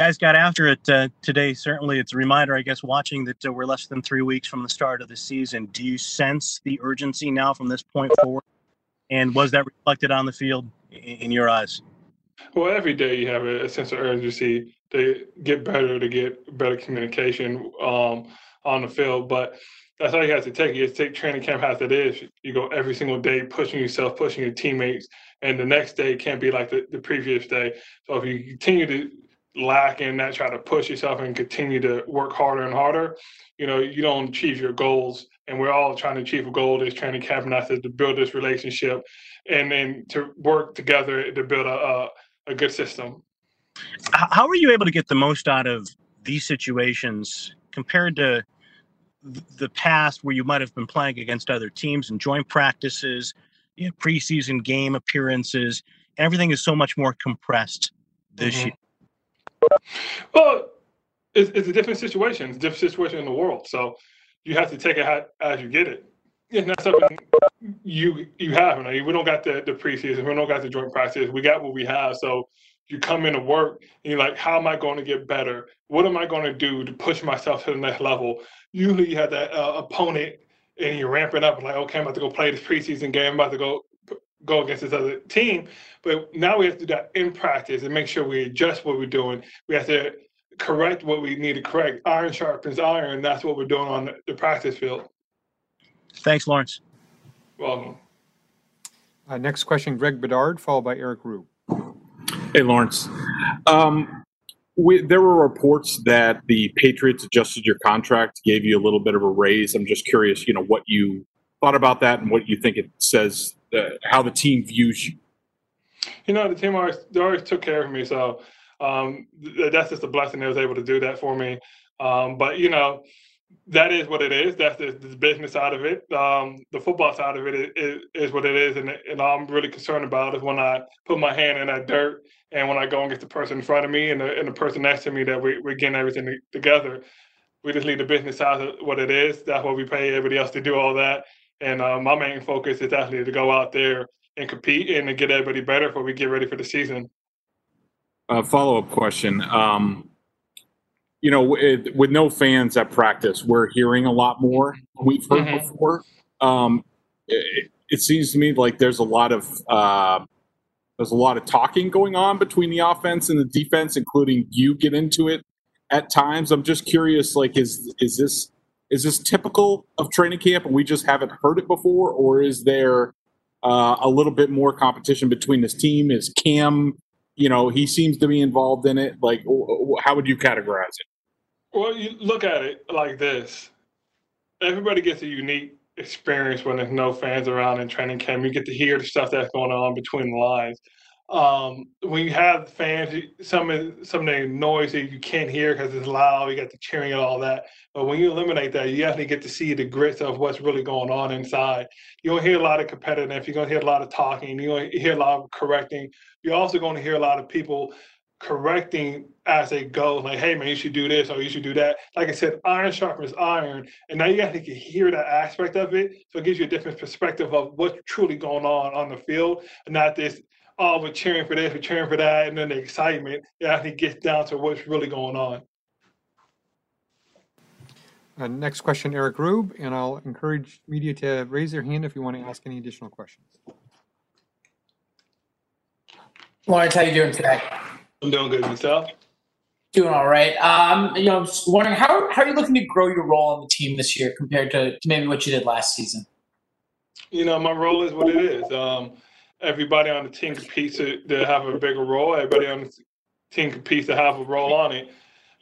guys got after it uh, today. Certainly, it's a reminder, I guess, watching that uh, we're less than three weeks from the start of the season. Do you sense the urgency now from this point forward? And was that reflected on the field in, in your eyes? Well, every day you have a, a, sense of urgency to get better, to get better communication um, on the field. But that's all you have to take. You have to take training camp as it is. You go every single day pushing yourself, pushing your teammates, and the next day can't be like the, the previous day. So if you continue to lack in that, try to push yourself and continue to work harder and harder, you know, you don't achieve your goals. And we're all trying to achieve a goal this training camp, and that's to build this relationship and then to work together to build a, a, a good system. How are you able to get the most out of these situations compared to the past where you might have been playing against other teams and joint practices, you know, preseason game appearances, everything is so much more compressed this mm-hmm. year. Well, it's, it's a different situation. It's a different situation in the world. So you have to take it as you get it. It's not something you you have. You know, we don't got the, the preseason. We don't got the joint practice. We got what we have. So you come into work and you're like, how am I going to get better? What am I going to do to push myself to the next level? Usually you have that uh, opponent and you're ramping up and like, okay, I'm about to go play this preseason game. I'm about to go go against this other team. But now we have to do that in practice and make sure we adjust what we're doing. We have to correct what we need to correct. Iron sharpens iron. That's what we're doing on the practice field. Thanks, Lawrence. Welcome. Uh, next question, Greg Bedard, followed by Eric Rue. Hey, Lawrence. Um, we, there were reports that the Patriots adjusted your contract, gave you a little bit of a raise. I'm just curious, you know, what you thought about that and what you think it says, uh, how the team views you. You know, the team always they always took care of me, so um, that's just a blessing they was able to do that for me. Um, but you know, that is what it is. That's the, the business side of it. Um, the football side of it is, is, what it is, and, and I'm really concerned about is when I put my hand in that dirt and when I go and get the person in front of me and the, and the person next to me that we, we're getting everything together. We just leave the business side of what it is. That's what we pay everybody else to do all that. And uh, my main focus is actually to go out there and compete and to get everybody better before we get ready for the season. Uh, follow up question. Um, you know, with, with, no fans at practice, we're hearing a lot more we've heard mm-hmm. before. Um, it, it, seems to me like there's a lot of uh, there's a lot of talking going on between the offense and the defense, including you get into it at times. I'm just curious, like, is is this is this typical of training camp and we just haven't heard it before, or is there uh, a little bit more competition between this team? Is Cam you know, he seems to be involved in it. Like, how would you categorize it? Well, you look at it like this. Everybody gets a unique experience when there's no fans around in training camp. You get to hear the stuff that's going on between the lines. Um, when you have fans, some some of the noise that you can't hear because it's loud, you got the cheering and all that. But when you eliminate that, you actually get to see the grits of what's really going on inside. You don't hear a lot of competitiveness. You're to hear a lot of talking. You're to hear a lot of correcting. You're also going to hear a lot of people correcting as they go, like, hey man, you should do this or you should do that. Like I said, iron sharpens iron. And now you actually can hear that aspect of it. So it gives you a different perspective of what's truly going on on the field and not this, oh, we're cheering for this, we're cheering for that, and then the excitement. It actually gets down to what's really going on. Uh, next question, Eric Rube, and I'll encourage media to raise their hand if you want to ask any additional questions. Lawrence, how are you doing today? I'm doing good. Yourself? Doing all right. Um, you know, I'm just wondering how how are you looking to grow your role on the team this year compared to, to maybe what you did last season? You know, my role is what it is. Um, everybody on the team competes to, to have a bigger role. Everybody on the team competes to have a role on it.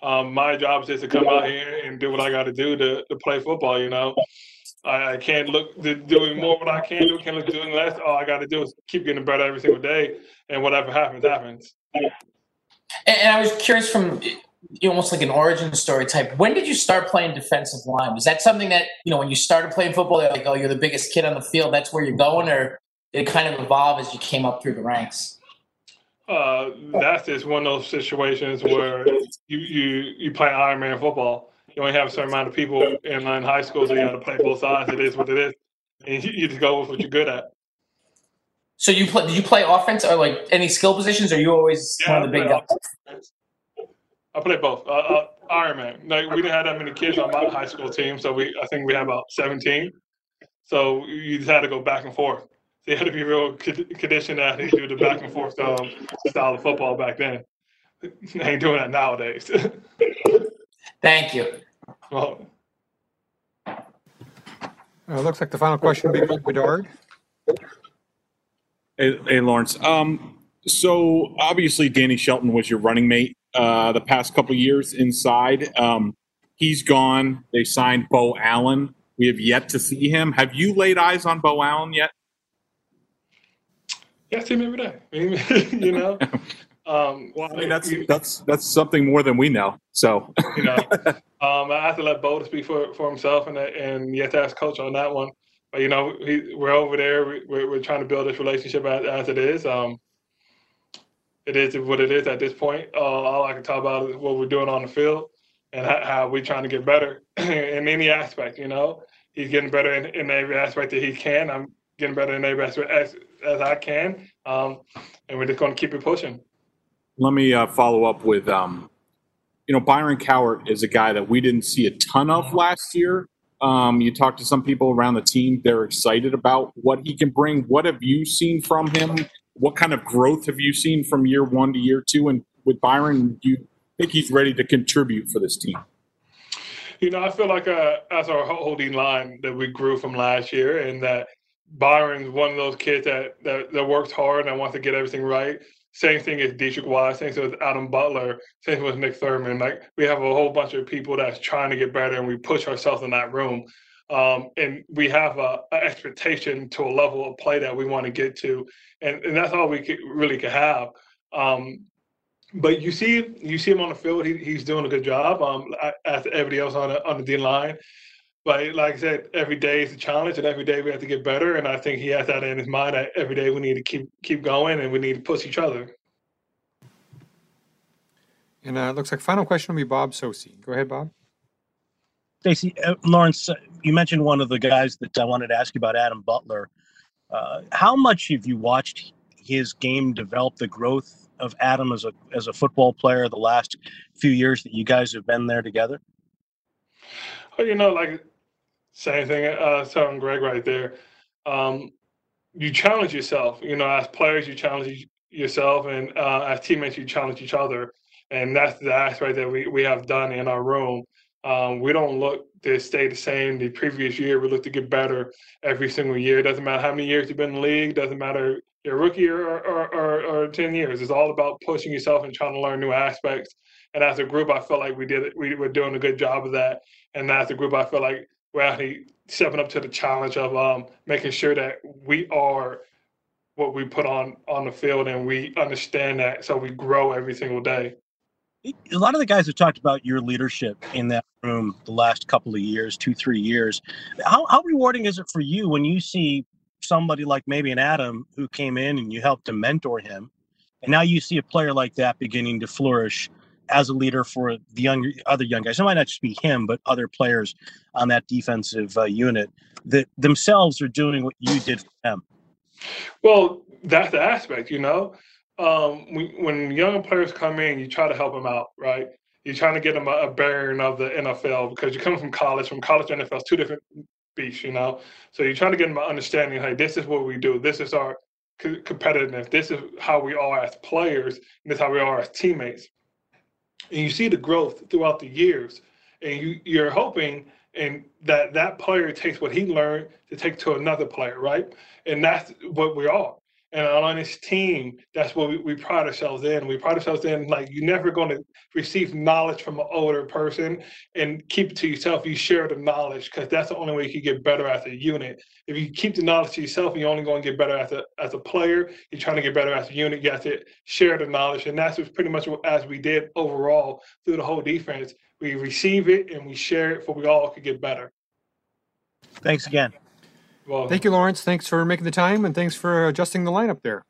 Um, my job is just to come out here and do what I got to do to to play football. You know, I, I can't look to doing more what I can do. Can't look doing less. All I got to do is keep getting better every single day, and whatever happens, happens. And, and I was curious from almost like an origin story type. When did you start playing defensive line? Was that something that you know when you started playing football, they're like oh you're the biggest kid on the field, that's where you're going, or it kind of evolve as you came up through the ranks? Uh, that's just one of those situations where you you you play Ironman football. You only have a certain amount of people in, in high school, so you got to play both sides. It is what it is, and you, you just go with what you're good at. So you play? Did you play offense or like any skill positions? Or you always yeah, one of the big guys? I played both. Uh, uh, Ironman. Like we didn't have that many kids on my high school team, so we I think we had about 17. So you just had to go back and forth. They had to be real conditioned at to do the back and forth um, style of football back then. They ain't doing that nowadays. Thank you. well, Uh, looks like the final question will be Greg Bedard. Hey, hey, Lawrence. Um, so obviously Danny Shelton was your running mate uh, the past couple years inside. Um, he's gone. They signed Beau Allen. We have yet to see him. Have you laid eyes on Beau Allen yet? Yeah, I see him every day. you know. Um, Well, I mean that's that's that's something more than we know. So you know, um, I have to let Beau speak for, for himself, and and you have to ask coach on that one. But you know, he, we're over there. We, we're, we're trying to build this relationship as, as it is. Um, it is what it is at this point. Uh, all I can talk about is what we're doing on the field and how, how we're trying to get better in any aspect. You know, he's getting better in, in every aspect that he can. I'm getting better every aspect as, as I can, um, and we're just going to keep it pushing. let me uh, follow up with um, you know Byron Cowart is a guy that we didn't see a ton of last year. Um, you talk to some people around the team; they're excited about what he can bring. What have you seen from him? What kind of growth have you seen from year one to year two? And with Byron, do you think he's ready to contribute for this team? You know, I feel like uh, as our holding line that we grew from last year, and that Byron's one of those kids that that, that works hard and wants to get everything right. Same thing as Deatrich Wise, same thing with Adam Butler, same thing with Nick Thurman. Like we have a whole bunch of people that's trying to get better, and we push ourselves in that room. Um, and we have a, a, expectation to a level of play that we want to get to, and, and that's all we could, really could have. Um, but you see, you see him on the field; he, he's doing a good job. Um, as everybody else on the on the D line, but like I said, every day is a challenge, and every day we have to get better. And I think he has that in his mind that every day we need to keep keep going, and we need to push each other. And uh, it looks like final question will be Bob Socci. Go ahead, Bob. Stacy, uh, Lawrence, uh, you mentioned one of the guys that I wanted to ask you about, Adam Butler. Uh, how much have you watched his game develop, the growth of Adam as a as a football player the last few years that you guys have been there together? Well, you know, like same thing, uh, telling Greg right there. Um, you challenge yourself. You know, as players, you challenge yourself, and uh, as teammates, you challenge each other. And that's the aspect that we, we have done in our room. Um, we don't look to stay the same the previous year. We look to get better every single year. Doesn't matter how many years you've been in the league. Doesn't matter your rookie or, or, or, or 10 years. It's all about pushing yourself and trying to learn new aspects. And as a group, I felt like we did it. We were doing a good job of that. And as a group, I feel like we're actually stepping up to the challenge of um, making sure that we are what we put on on the field and we understand that so we grow every single day a lot of the guys have talked about your leadership in that room the last couple of years, two, three years. How, how rewarding is it for you when you see somebody like maybe an Adam who came in and you helped to mentor him, and now you see a player like that beginning to flourish as a leader for the young other young guys? It might not just be him, but other players on that defensive uh, unit that themselves are doing what you did for them. Well, that's the aspect, you know um, when, when young players come in, you try to help them out, right? You're trying to get them a, a bearing of the NFL because you're coming from college. From college to NFL, two different beasts, you know. So you're trying to get them an understanding. Hey, this is what we do. This is our competitiveness. This is how we are as players, and this is how we are as teammates. And you see the growth throughout the years, and you you're hoping and that that player takes what he learned to take to another player, right? And that's what we are and on this team, that's what we, we pride ourselves in. We pride ourselves in like you're never going to receive knowledge from an older person and keep it to yourself. You share the knowledge because that's the only way you can get better as a unit. If you keep the knowledge to yourself, you're only going to get better as a as a player. You're trying to get better as a unit. You have to share the knowledge, and that's pretty much as we did overall through the whole defense. We receive it and we share it, so we all could get better. Thanks again. Well, Thank you, Lawrence. Thanks for making the time and thanks for adjusting the lineup there.